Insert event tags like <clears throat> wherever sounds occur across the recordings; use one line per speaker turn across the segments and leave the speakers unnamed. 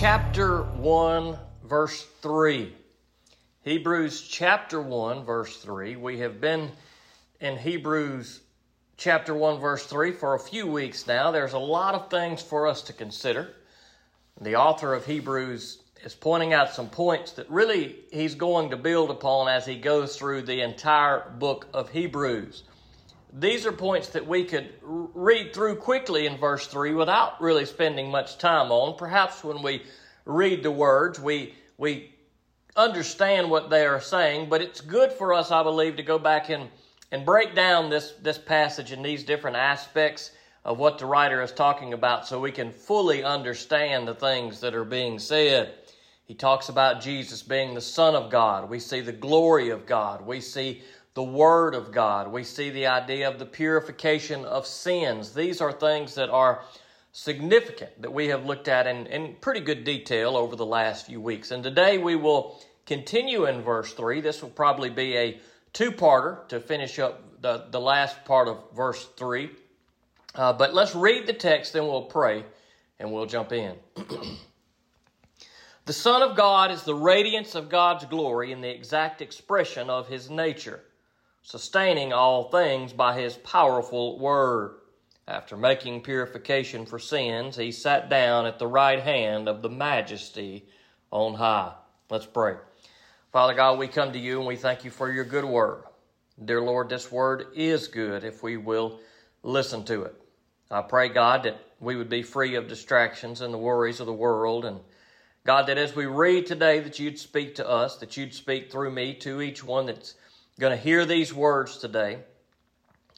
chapter 1, verse 3. Hebrews chapter 1, verse 3. We have been in Hebrews chapter 1, verse 3 for a few weeks now. There's a lot of things for us to consider. The author of Hebrews is pointing out some points that really he's going to build upon as he goes through the entire book of Hebrews. These are points that we could read through quickly in verse 3 without really spending much time on. Perhaps when we read the words, we, we understand what they are saying, but it's good for us, I believe, to go back and, and break down this, this passage and these different aspects of what the writer is talking about so we can fully understand the things that are being said. He talks about Jesus being the Son of God. We see the glory of God. We see the Word of God. We see the idea of the purification of sins. These are things that are significant that we have looked at in, in pretty good detail over the last few weeks. And today we will continue in verse 3. This will probably be a two parter to finish up the, the last part of verse 3. Uh, but let's read the text, then we'll pray and we'll jump in. <clears throat> the Son of God is the radiance of God's glory and the exact expression of his nature sustaining all things by his powerful word. After making purification for sins, he sat down at the right hand of the majesty on high. Let's pray. Father God, we come to you and we thank you for your good word. Dear Lord, this word is good if we will listen to it. I pray, God, that we would be free of distractions and the worries of the world. And God, that as we read today, that you'd speak to us, that you'd speak through me to each one that's going to hear these words today.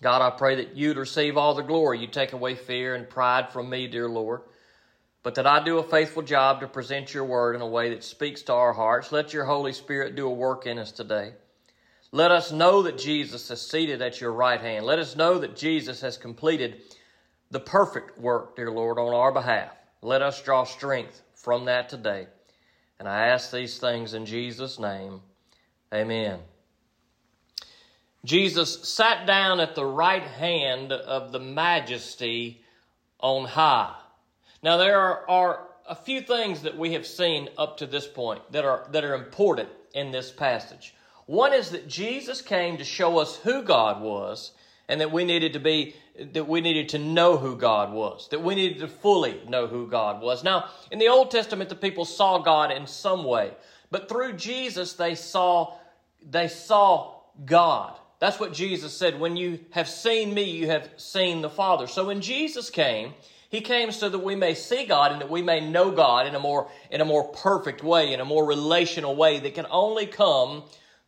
God, I pray that you'd receive all the glory. You take away fear and pride from me, dear Lord. But that I do a faithful job to present your word in a way that speaks to our hearts. Let your Holy Spirit do a work in us today. Let us know that Jesus is seated at your right hand. Let us know that Jesus has completed the perfect work, dear Lord, on our behalf. Let us draw strength from that today. And I ask these things in Jesus' name. Amen. Jesus sat down at the right hand of the majesty on high. Now, there are, are, a few things that we have seen up to this point that are, that are important in this passage. One is that Jesus came to show us who God was and that we needed to be, that we needed to know who God was, that we needed to fully know who God was. Now, in the Old Testament, the people saw God in some way, but through Jesus, they saw, they saw God. That's what Jesus said. When you have seen me, you have seen the Father. So when Jesus came, he came so that we may see God and that we may know God in a more, in a more perfect way, in a more relational way that can only come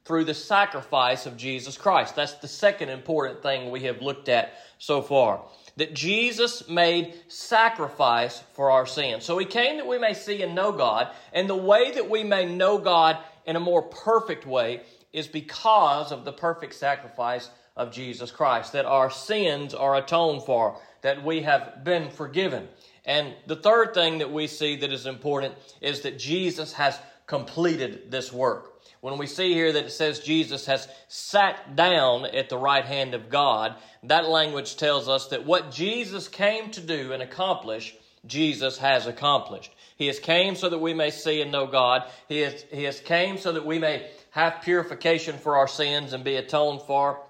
through the sacrifice of Jesus Christ. That's the second important thing we have looked at so far. That Jesus made sacrifice for our sins. So he came that we may see and know God, and the way that we may know God in a more perfect way is because of the perfect sacrifice of Jesus Christ, that our sins are atoned for, that we have been forgiven. And the third thing that we see that is important is that Jesus has completed this work. When we see here that it says Jesus has sat down at the right hand of God, that language tells us that what Jesus came to do and accomplish, Jesus has accomplished. He has came so that we may see and know God. He has, he has came so that we may have purification for our sins and be atoned for.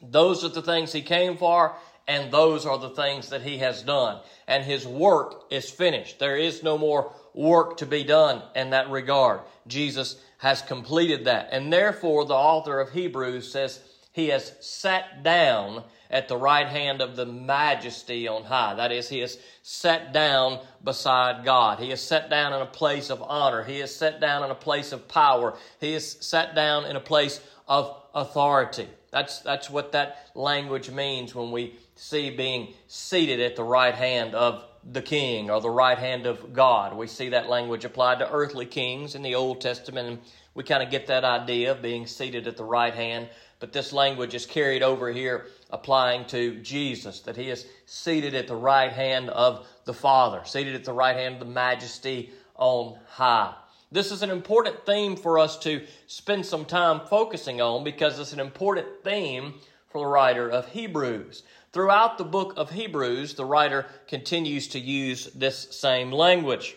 Those are the things he came for, and those are the things that he has done. And his work is finished. There is no more work to be done in that regard. Jesus has completed that. And therefore, the author of Hebrews says he has sat down at the right hand of the majesty on high. That is, he has sat down beside God. He has sat down in a place of honor. He has sat down in a place of power. He has sat down in a place of authority. That's, that's what that language means when we see being seated at the right hand of the king or the right hand of God. We see that language applied to earthly kings in the Old Testament, and we kind of get that idea of being seated at the right hand. But this language is carried over here applying to Jesus, that he is seated at the right hand of the Father, seated at the right hand of the majesty on high. This is an important theme for us to spend some time focusing on because it's an important theme for the writer of Hebrews. Throughout the book of Hebrews, the writer continues to use this same language.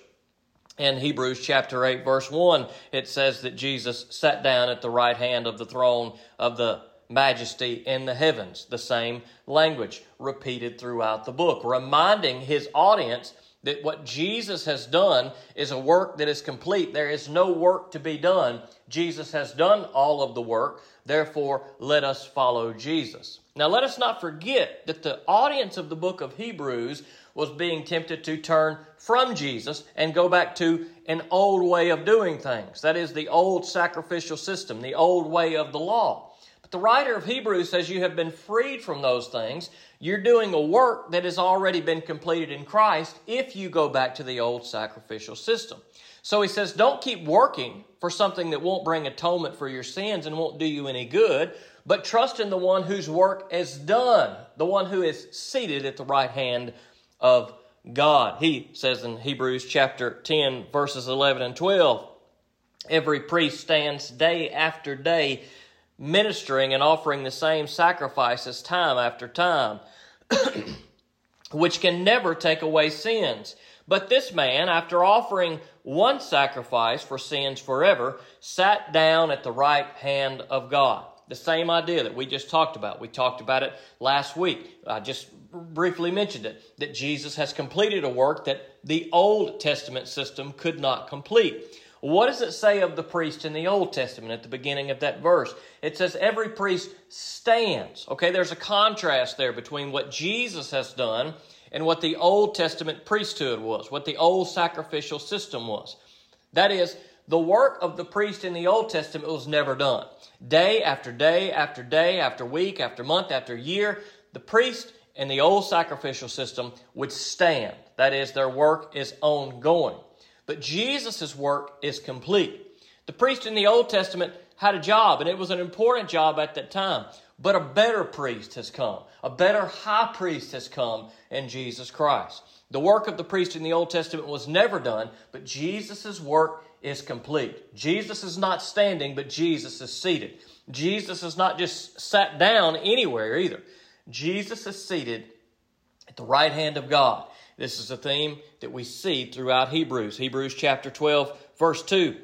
in Hebrews chapter 8, verse 1, it says that Jesus sat down at the right hand of the throne of the majesty in the heavens. The same language repeated throughout the book, reminding his audience that what Jesus has done is a work that is complete. There is no work to be done. Jesus has done all of the work. Therefore, let us follow Jesus. Now, let us not forget that the audience of the book of Hebrews was being tempted to turn from Jesus and go back to an old way of doing things. That is the old sacrificial system, the old way of the law. The writer of Hebrews says you have been freed from those things. You're doing a work that has already been completed in Christ if you go back to the old sacrificial system. So he says, don't keep working for something that won't bring atonement for your sins and won't do you any good, but trust in the one whose work is done, the one who is seated at the right hand of God. He says in Hebrews chapter 10, verses 11 and 12, every priest stands day after day ministering and offering the same sacrifices time after time, <clears throat> which can never take away sins. But this man, after offering one sacrifice for sins forever, sat down at the right hand of God. The same idea that we just talked about. We talked about it last week. I just briefly mentioned it that Jesus has completed a work that the Old Testament system could not complete. What does it say of the priest in the Old Testament at the beginning of that verse? It says every priest stands. Okay, there's a contrast there between what Jesus has done and what the Old Testament priesthood was, what the old sacrificial system was. That is, the work of the priest in the Old Testament was never done. Day after day after day after week after month after year, the priest in the old sacrificial system would stand. That is, their work is ongoing. But Jesus' work is complete. The priest in the Old Testament had a job, and it was an important job at that time. But a better priest has come. A better high priest has come in Jesus Christ. The work of the priest in the Old Testament was never done, but Jesus' work is complete. Jesus is not standing, but Jesus is seated. Jesus is not just sat down anywhere either. Jesus is seated at the right hand of God. This is a theme that we see throughout Hebrews. Hebrews chapter 12, verse 2.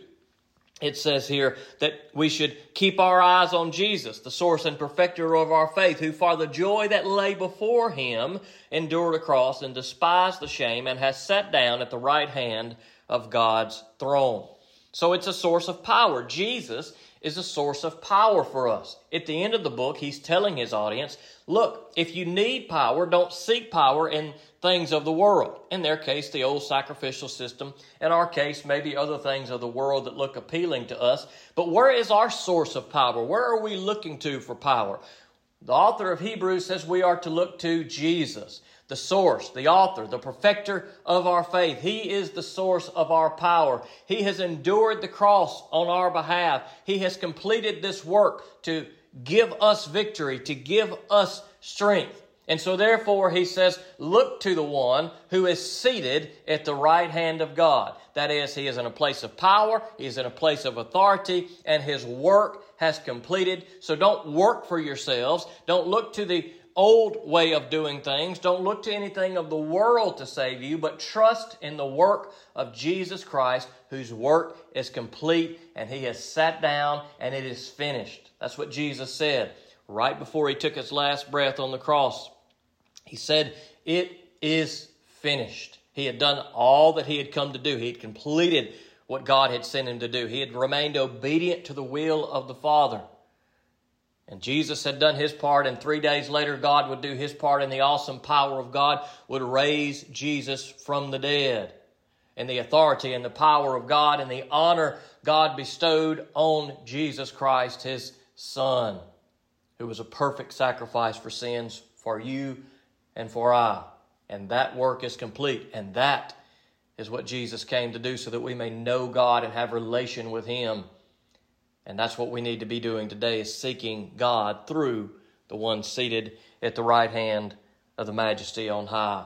It says here that we should keep our eyes on Jesus, the source and perfecter of our faith, who for the joy that lay before him endured a cross and despised the shame and has sat down at the right hand of God's throne. So it's a source of power. Jesus is a source of power for us. At the end of the book, he's telling his audience, look, if you need power, don't seek power in things of the world. In their case, the old sacrificial system. In our case, maybe other things of the world that look appealing to us. But where is our source of power? Where are we looking to for power? The author of Hebrews says we are to look to Jesus the source, the author, the perfecter of our faith. He is the source of our power. He has endured the cross on our behalf. He has completed this work to give us victory, to give us strength. And so, therefore, he says, Look to the one who is seated at the right hand of God. That is, he is in a place of power, he is in a place of authority, and his work has completed. So, don't work for yourselves. Don't look to the old way of doing things. Don't look to anything of the world to save you, but trust in the work of Jesus Christ, whose work is complete and he has sat down and it is finished. That's what Jesus said right before he took his last breath on the cross. He said, It is finished. He had done all that he had come to do, he had completed what God had sent him to do. He had remained obedient to the will of the Father. And Jesus had done his part, and three days later, God would do his part, and the awesome power of God would raise Jesus from the dead. And the authority and the power of God and the honor God bestowed on Jesus Christ, his Son, who was a perfect sacrifice for sins for you and for I. And that work is complete. And that is what Jesus came to do so that we may know God and have relation with him. And that's what we need to be doing today is seeking God through the one seated at the right hand of the majesty on high.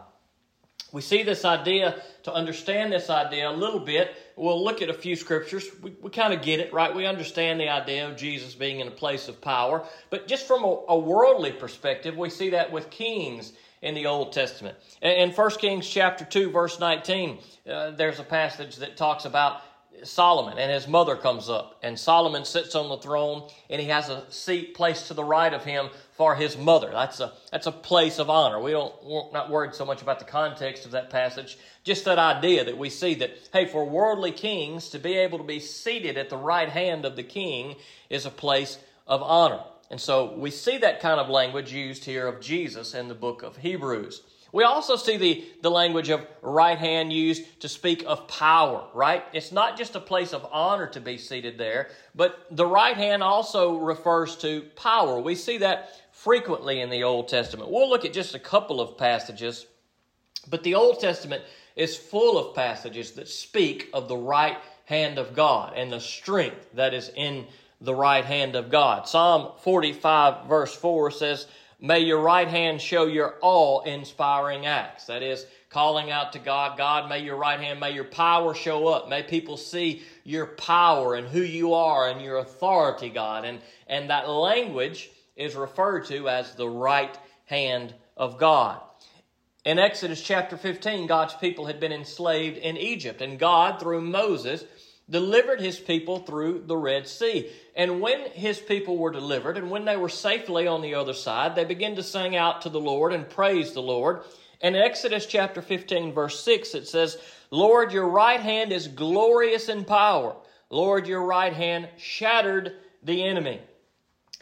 We see this idea, to understand this idea a little bit, we'll look at a few scriptures. We, we kind of get it, right? We understand the idea of Jesus being in a place of power. But just from a, a worldly perspective, we see that with kings in the Old Testament. In 1 Kings chapter 2, verse 19, uh, there's a passage that talks about Solomon and his mother comes up, and Solomon sits on the throne, and he has a seat placed to the right of him for his mother. That's a that's a place of honor. We don't we're not worried so much about the context of that passage, just that idea that we see that hey, for worldly kings to be able to be seated at the right hand of the king is a place of honor. And so we see that kind of language used here of Jesus in the book of Hebrews. We also see the, the language of right hand used to speak of power, right? It's not just a place of honor to be seated there, but the right hand also refers to power. We see that frequently in the Old Testament. We'll look at just a couple of passages, but the Old Testament is full of passages that speak of the right hand of God and the strength that is in the right hand of God. Psalm 45, verse 4 says, May your right hand show your awe inspiring acts. That is, calling out to God, God, may your right hand, may your power show up. May people see your power and who you are and your authority, God. And, and that language is referred to as the right hand of God. In Exodus chapter 15, God's people had been enslaved in Egypt, and God, through Moses, delivered his people through the Red Sea. And when his people were delivered, and when they were safely on the other side, they began to sing out to the Lord and praise the Lord. And in Exodus chapter 15, verse 6, it says, Lord, your right hand is glorious in power. Lord, your right hand shattered the enemy.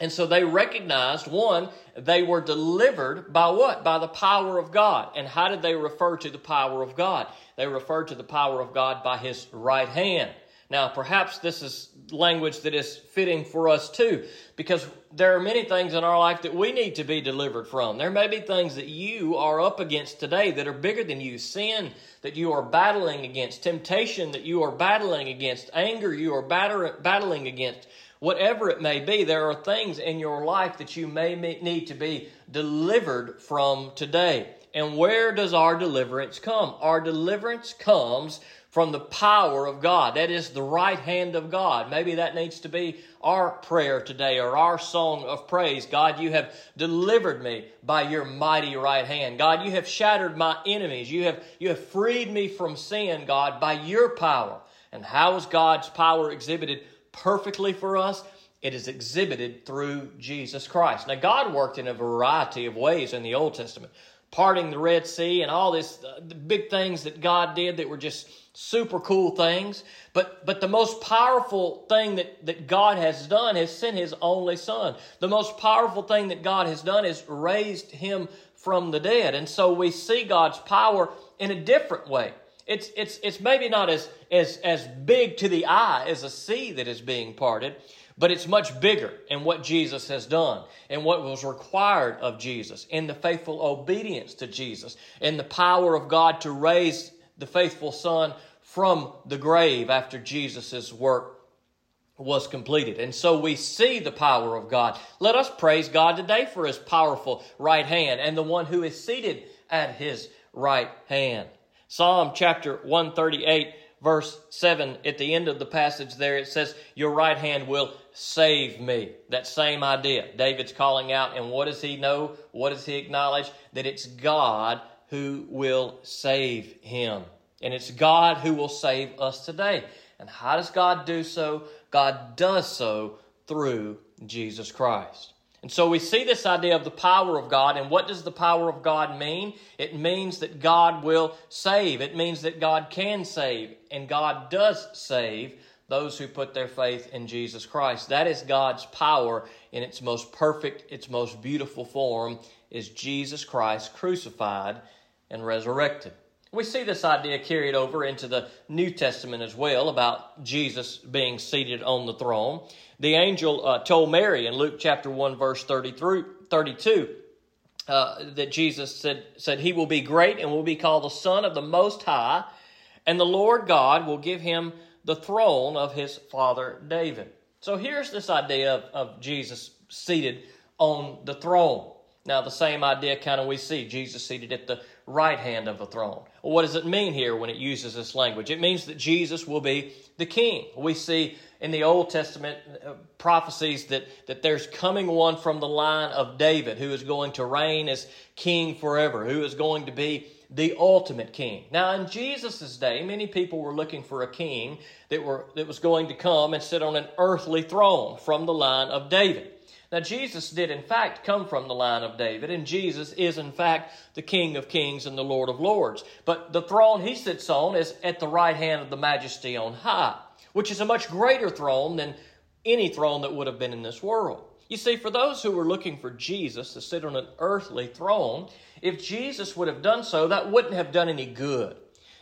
And so they recognized one, they were delivered by what? By the power of God. And how did they refer to the power of God? They referred to the power of God by his right hand. Now, perhaps this is language that is fitting for us too, because there are many things in our life that we need to be delivered from. There may be things that you are up against today that are bigger than you sin that you are battling against, temptation that you are battling against, anger you are battling against. Whatever it may be, there are things in your life that you may need to be delivered from today. And where does our deliverance come? Our deliverance comes from the power of God. That is the right hand of God. Maybe that needs to be our prayer today or our song of praise. God, you have delivered me by your mighty right hand. God, you have shattered my enemies. You have, you have freed me from sin, God, by your power. And how is God's power exhibited perfectly for us? It is exhibited through Jesus Christ. Now, God worked in a variety of ways in the Old Testament, parting the Red Sea and all this, uh, big things that God did that were just super cool things. But, but the most powerful thing that, that God has done is sent His only Son. The most powerful thing that God has done is raised Him from the dead. And so we see God's power in a different way. It's, it's, it's maybe not as, as, as big to the eye as a sea that is being parted, but it's much bigger in what Jesus has done and what was required of Jesus, in the faithful obedience to Jesus, in the power of God to raise the faithful Son from the grave after Jesus' work was completed. And so we see the power of God. Let us praise God today for his powerful right hand and the one who is seated at his right hand. Psalm chapter 138 verse 7 at the end of the passage there it says your right hand will save me that same idea david's calling out and what does he know what does he acknowledge that it's god who will save him. And it's God who will save us today. And how does God do so? God does so through Jesus Christ. And so we see this idea of the power of God. And what does the power of God mean? It means that God will save. It means that God can save. And God does save those who put their faith in Jesus Christ. That is God's power in its most perfect, its most beautiful form, is Jesus Christ crucified and resurrected. We see this idea carried over into the New Testament as well about Jesus being seated on the throne. The angel uh, told Mary in Luke chapter 1, verse 33, 32, uh, that Jesus said, said, He will be great and will be called the Son of the Most High, and the Lord God will give him the throne of his father David. So here's this idea of, of Jesus seated on the throne. Now, the same idea kind of we see Jesus seated at the right hand of the throne. Well, what does it mean here when it uses this language? It means that Jesus will be the king. We see in the Old Testament uh, prophecies that, that there's coming one from the line of David who is going to reign as king forever, who is going to be the ultimate king. Now, in Jesus' day, many people were looking for a king that, were, that was going to come and sit on an earthly throne from the line of David. Now, Jesus did in fact come from the line of David, and Jesus is in fact the King of kings and the Lord of lords. But the throne he sits on is at the right hand of the majesty on high, which is a much greater throne than any throne that would have been in this world. You see, for those who were looking for Jesus to sit on an earthly throne, if Jesus would have done so, that wouldn't have done any good.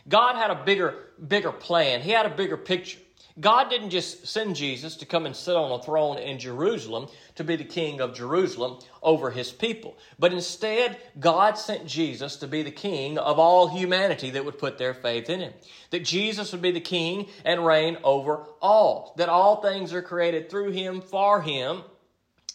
God had a bigger, bigger plan. He had a bigger picture. God didn't just send Jesus to come and sit on a throne in Jerusalem to be the king of Jerusalem over his people. But instead, God sent Jesus to be the king of all humanity that would put their faith in him. That Jesus would be the king and reign over all. That all things are created through him, for him,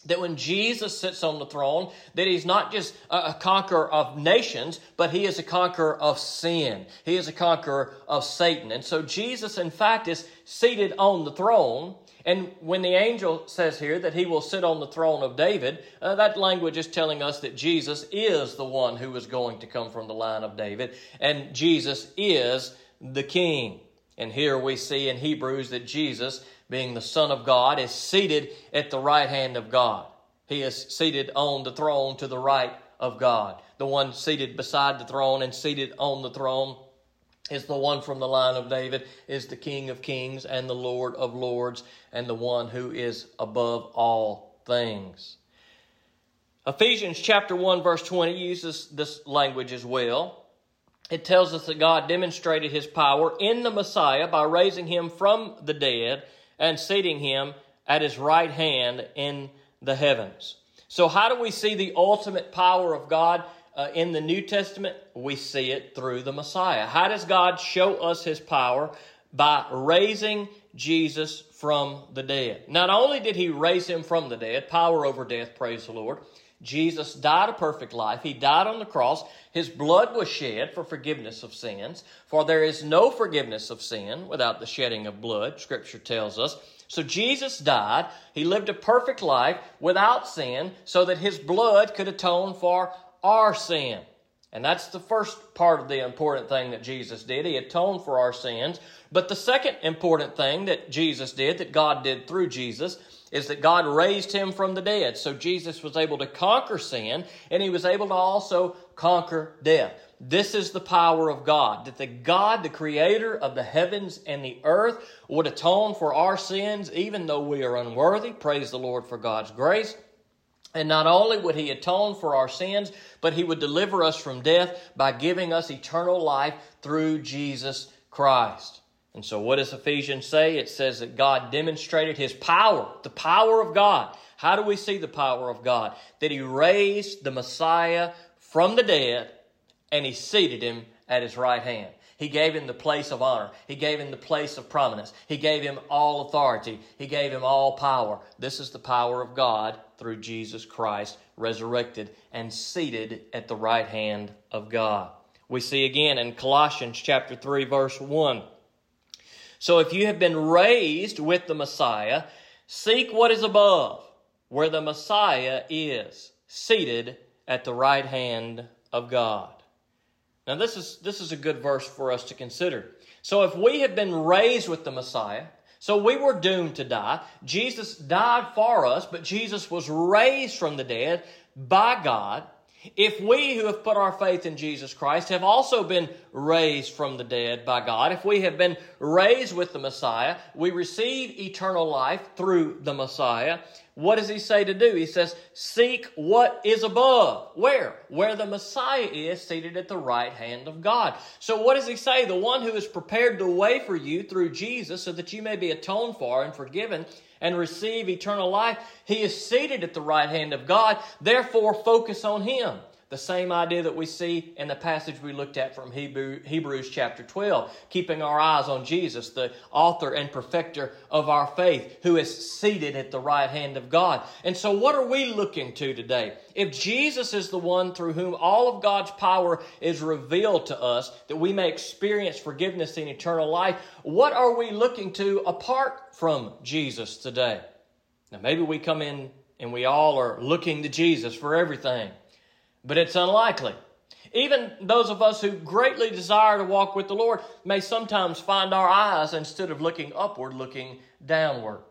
that when Jesus sits on the throne, that he's not just a, conqueror of nations, but he is a conqueror of sin. He is a conqueror of Satan. And so Jesus, in fact, is seated on the throne. And when the angel says here that he will sit on the throne of David, uh, that language is telling us that Jesus is the one who is going to come from the line of David, and Jesus is the king. And here we see in Hebrews that Jesus being the Son of God, is seated at the right hand of God. He is seated on the throne to the right of God. The one seated beside the throne and seated on the throne is the one from the line of David, is the King of kings and the Lord of lords, and the one who is above all things. Ephesians chapter 1 verse 20 uses this language as well. It tells us that God demonstrated his power in the Messiah by raising him from the dead and seating him at his right hand in the heavens. So, how do we see the ultimate power of God uh, in the New Testament? We see it through the Messiah. How does God show us his power? By raising Jesus from the dead. Not only did he raise him from the dead, power over death, praise the Lord. Jesus died a perfect life. He died on the cross. His blood was shed for forgiveness of sins. For there is no forgiveness of sin without the shedding of blood, Scripture tells us. So Jesus died. He lived a perfect life without sin so that his blood could atone for our sin. And that's the first part of the important thing that Jesus did. He atoned for our sins. But the second important thing that Jesus did, that God did through Jesus, is that God raised him from the dead. So Jesus was able to conquer sin and he was able to also conquer death. This is the power of God, that the God, the creator of the heavens and the earth, would atone for our sins even though we are unworthy. Praise the Lord for God's grace. And not only would he atone for our sins, but he would deliver us from death by giving us eternal life through Jesus Christ. And so, what does Ephesians say? It says that God demonstrated his power, the power of God. How do we see the power of God? That he raised the Messiah from the dead and he seated him at his right hand. He gave him the place of honor. He gave him the place of prominence. He gave him all authority. He gave him all power. This is the power of God through Jesus Christ, resurrected and seated at the right hand of God. We see again in Colossians chapter 3 verse 1. So if you have been raised with the Messiah, seek what is above, where the Messiah is, seated at the right hand of God. Now this is this is a good verse for us to consider. So if we have been raised with the Messiah, so we were doomed to die. Jesus died for us, but Jesus was raised from the dead by God if we who have put our faith in Jesus Christ have also been raised from the dead by God, if we have been raised with the Messiah, we receive eternal life through the Messiah. What does he say to do? He says, Seek what is above. Where? Where the Messiah is seated at the right hand of God. So, what does he say? The one who has prepared the way for you through Jesus so that you may be atoned for and forgiven and receive eternal life. He is seated at the right hand of God. Therefore, focus on Him. The same idea that we see in the passage we looked at from Hebrew, Hebrews chapter 12, keeping our eyes on Jesus, the author and perfecter of our faith, who is seated at the right hand of God. And so, what are we looking to today? If Jesus is the one through whom all of God's power is revealed to us, that we may experience forgiveness and eternal life, what are we looking to apart from Jesus today? Now, maybe we come in and we all are looking to Jesus for everything but it's unlikely. Even those of us who greatly desire to walk with the Lord may sometimes find our eyes, instead of looking upward, looking downward.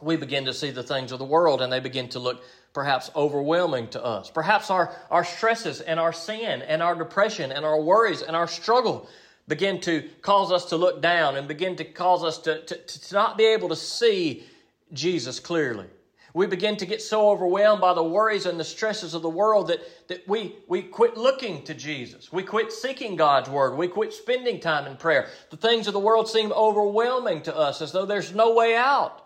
We begin to see the things of the world and they begin to look perhaps overwhelming to us. Perhaps our, our stresses and our sin and our depression and our worries and our struggle begin to cause us to look down and begin to cause us to, to, to not be able to see Jesus clearly. We begin to get so overwhelmed by the worries and the stresses of the world that, that we, we quit looking to Jesus. We quit seeking God's Word. We quit spending time in prayer. The things of the world seem overwhelming to us as though there's no way out.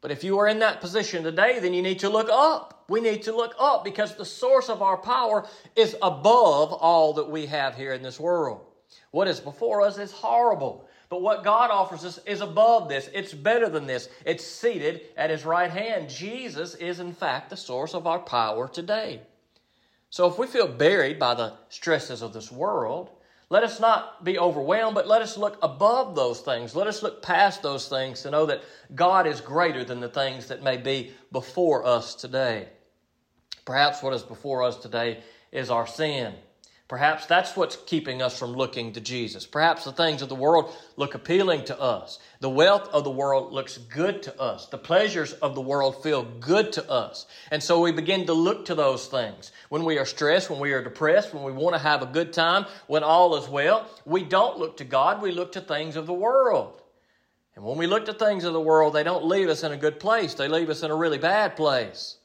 But if you are in that position today, then you need to look up. We need to look up because the source of our power is above all that we have here in this world. What is before us is horrible. But what God offers us is above this. It's better than this. It's seated at His right hand. Jesus is, in fact, the source of our power today. So if we feel buried by the stresses of this world, let us not be overwhelmed, but let us look above those things. Let us look past those things to know that God is greater than the things that may be before us today. Perhaps what is before us today is our sin. Perhaps that's what's keeping us from looking to Jesus. Perhaps the things of the world look appealing to us. The wealth of the world looks good to us. The pleasures of the world feel good to us. And so we begin to look to those things. When we are stressed, when we are depressed, when we want to have a good time, when all is well, we don't look to God, we look to things of the world. And when we look to things of the world, they don't leave us in a good place, they leave us in a really bad place.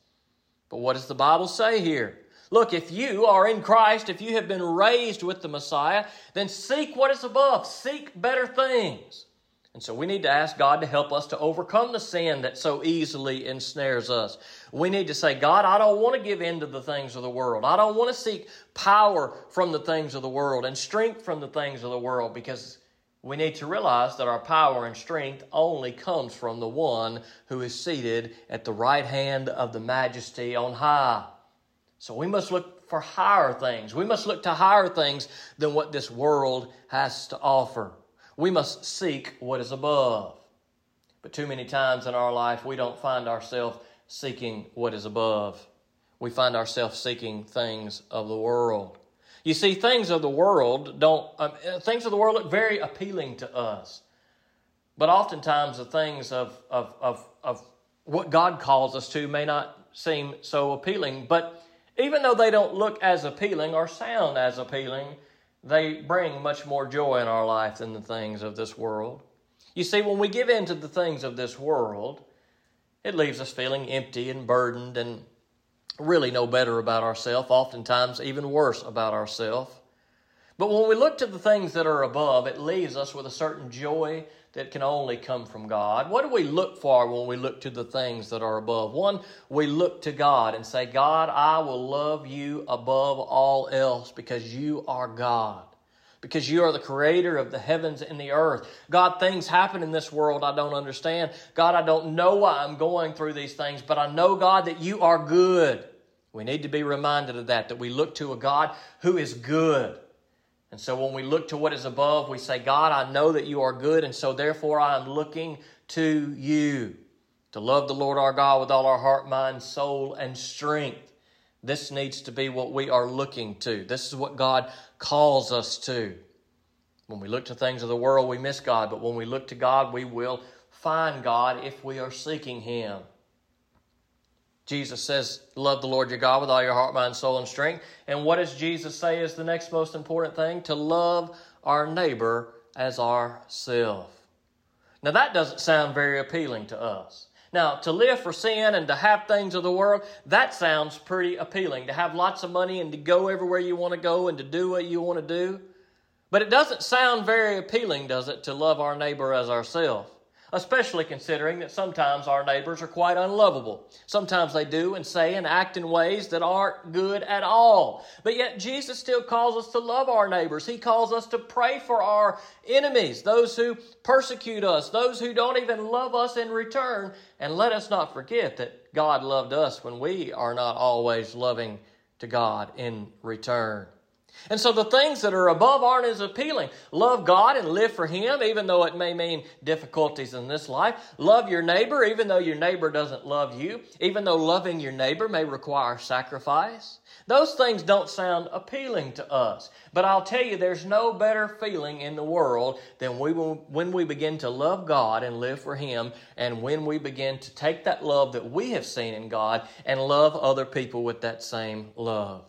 But what does the Bible say here? Look, if you are in Christ, if you have been raised with the Messiah, then seek what is above, seek better things. And so we need to ask God to help us to overcome the sin that so easily ensnares us. We need to say, God, I don't want to give in to the things of the world. I don't want to seek power from the things of the world and strength from the things of the world because we need to realize that our power and strength only comes from the one who is seated at the right hand of the majesty on high. So we must look for higher things. We must look to higher things than what this world has to offer. We must seek what is above. But too many times in our life, we don't find ourselves seeking what is above. We find ourselves seeking things of the world. You see, things of the world don't, um, things of the world look very appealing to us. But oftentimes, the things of, of, of, of what God calls us to may not seem so appealing. But even though they don't look as appealing or sound as appealing, they bring much more joy in our life than the things of this world. You see, when we give in to the things of this world, it leaves us feeling empty and burdened and really no better about ourselves, oftentimes even worse about ourselves. But when we look to the things that are above, it leaves us with a certain joy that can only come from God. What do we look for when we look to the things that are above? One, we look to God and say, God, I will love you above all else because you are God. Because you are the creator of the heavens and the earth. God, things happen in this world I don't understand. God, I don't know why I'm going through these things, but I know, God, that you are good. We need to be reminded of that, that we look to a God who is good. And so when we look to what is above, we say, God, I know that you are good, and so therefore I am looking to you to love the Lord our God with all our heart, mind, soul, and strength. This needs to be what we are looking to. This is what God calls us to. When we look to things of the world, we miss God, but when we look to God, we will find God if we are seeking Him. Jesus says, Love the Lord your God with all your heart, mind, soul, and strength. And what does Jesus say is the next most important thing? To love our neighbor as ourself. Now, that doesn't sound very appealing to us. Now, to live for sin and to have things of the world, that sounds pretty appealing. To have lots of money and to go everywhere you want to go and to do what you want to do. But it doesn't sound very appealing, does it, to love our neighbor as ourselves? Especially considering that sometimes our neighbors are quite unlovable. Sometimes they do and say and act in ways that aren't good at all. But yet Jesus still calls us to love our neighbors. He calls us to pray for our enemies, those who persecute us, those who don't even love us in return. And let us not forget that God loved us when we are not always loving to God in return. And so the things that are above aren't as appealing. Love God and live for Him, even though it may mean difficulties in this life. Love your neighbor, even though your neighbor doesn't love you, even though loving your neighbor may require sacrifice. Those things don't sound appealing to us. But I'll tell you, there's no better feeling in the world than we will, when we begin to love God and live for Him, and when we begin to take that love that we have seen in God and love other people with that same love.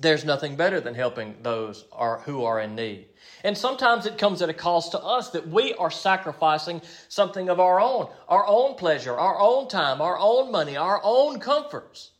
There's nothing better than helping those are, who are in need. And sometimes it comes at a cost to us that we are sacrificing something of our own, our own pleasure, our own time, our own money, our own comforts.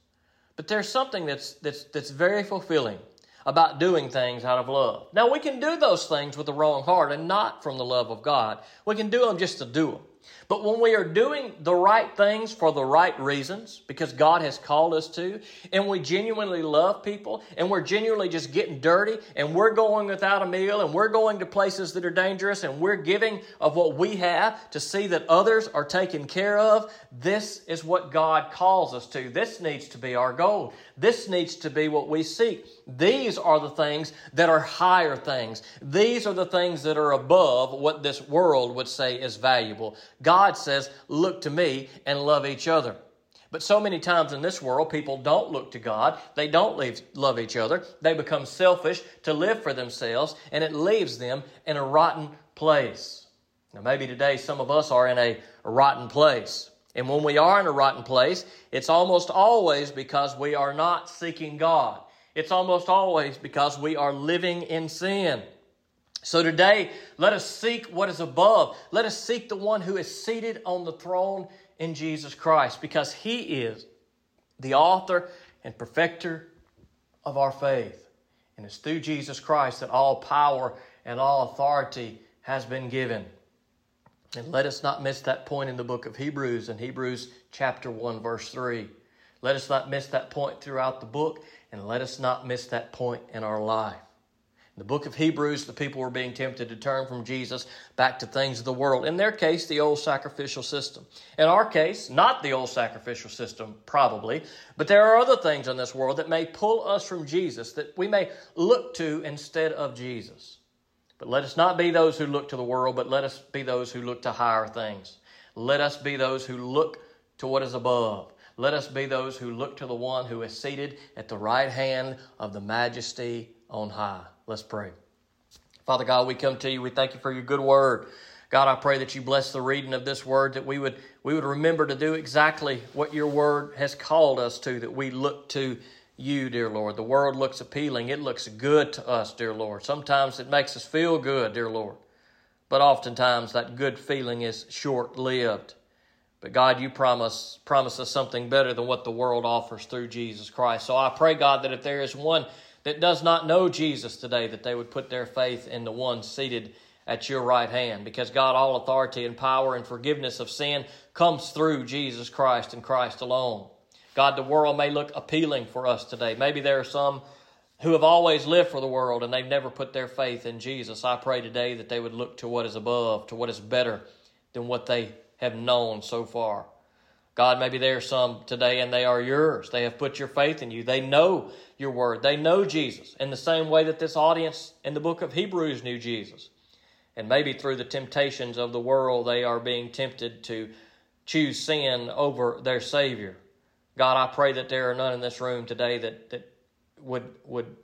But there's something that's, that's, that's very fulfilling about doing things out of love. Now, we can do those things with the wrong heart and not from the love of God. We can do them just to do them. But when we are doing the right things for the right reasons, because God has called us to, and we genuinely love people, and we're genuinely just getting dirty, and we're going without a meal, and we're going to places that are dangerous, and we're giving of what we have to see that others are taken care of, this is what God calls us to. This needs to be our goal. This needs to be what we seek. These are the things that are higher things. These are the things that are above what this world would say is valuable. God says, look to me and love each other. But so many times in this world, people don't look to God. They don't leave, love each other. They become selfish to live for themselves, and it leaves them in a rotten place. Now, maybe today some of us are in a rotten place. And when we are in a rotten place, it's almost always because we are not seeking God. It's almost always because we are living in sin. So today, let us seek what is above. Let us seek the one who is seated on the throne in Jesus Christ because he is the author and perfecter of our faith. And it's through Jesus Christ that all power and all authority has been given. And let us not miss that point in the book of Hebrews, in Hebrews chapter 1, verse 3. Let us not miss that point throughout the book, and let us not miss that point in our life. The book of Hebrews, the people were being tempted to turn from Jesus back to things of the world. In their case, the old sacrificial system. In our case, not the old sacrificial system, probably, but there are other things in this world that may pull us from Jesus, that we may look to instead of Jesus. But let us not be those who look to the world, but let us be those who look to higher things. Let us be those who look to what is above. Let us be those who look to the one who is seated at the right hand of the majesty on high. Let's pray. Father God, we come to you. We thank you for your good word. God, I pray that you bless the reading of this word, that we would, we would remember to do exactly what your word has called us to, that we look to you, dear Lord. The world looks appealing. It looks good to us, dear Lord. Sometimes it makes us feel good, dear Lord. But oftentimes that good feeling is short lived. But God, you promise, promise us something better than what the world offers through Jesus Christ. So I pray, God, that if there is one that does not know Jesus today, that they would put their faith in the one seated at your right hand. Because, God, all authority and power and forgiveness of sin comes through Jesus Christ and Christ alone. God, the world may look appealing for us today. Maybe there are some who have always lived for the world and they've never put their faith in Jesus. I pray today that they would look to what is above, to what is better than what they have known so far. God, maybe there are some today and they are yours. They have put your faith in you. They know your word. They know Jesus in the same way that this audience in the book of Hebrews knew Jesus. And maybe through the temptations of the world, they are being tempted to choose sin over their Savior. God, I pray that there are none in this room today that, that would, would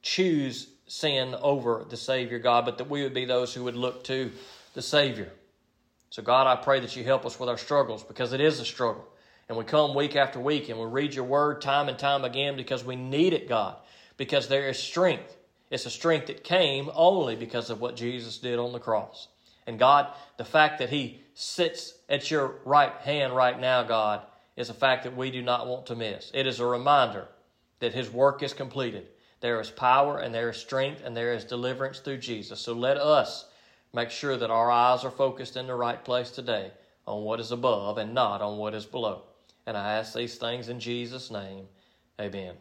choose sin over the Savior, God, but that we would be those who would look to the Savior. So, God, I pray that you help us with our struggles because it is a struggle. And we come week after week and we read your word time and time again because we need it, God, because there is strength. It's a strength that came only because of what Jesus did on the cross. And God, the fact that He sits at your right hand right now, God, is a fact that we do not want to miss. It is a reminder that His work is completed. There is power and there is strength and there is deliverance through Jesus. So let us Make sure that our eyes are focused in the right place today on what is above and not on what is below. And I ask these things in Jesus' name. Amen.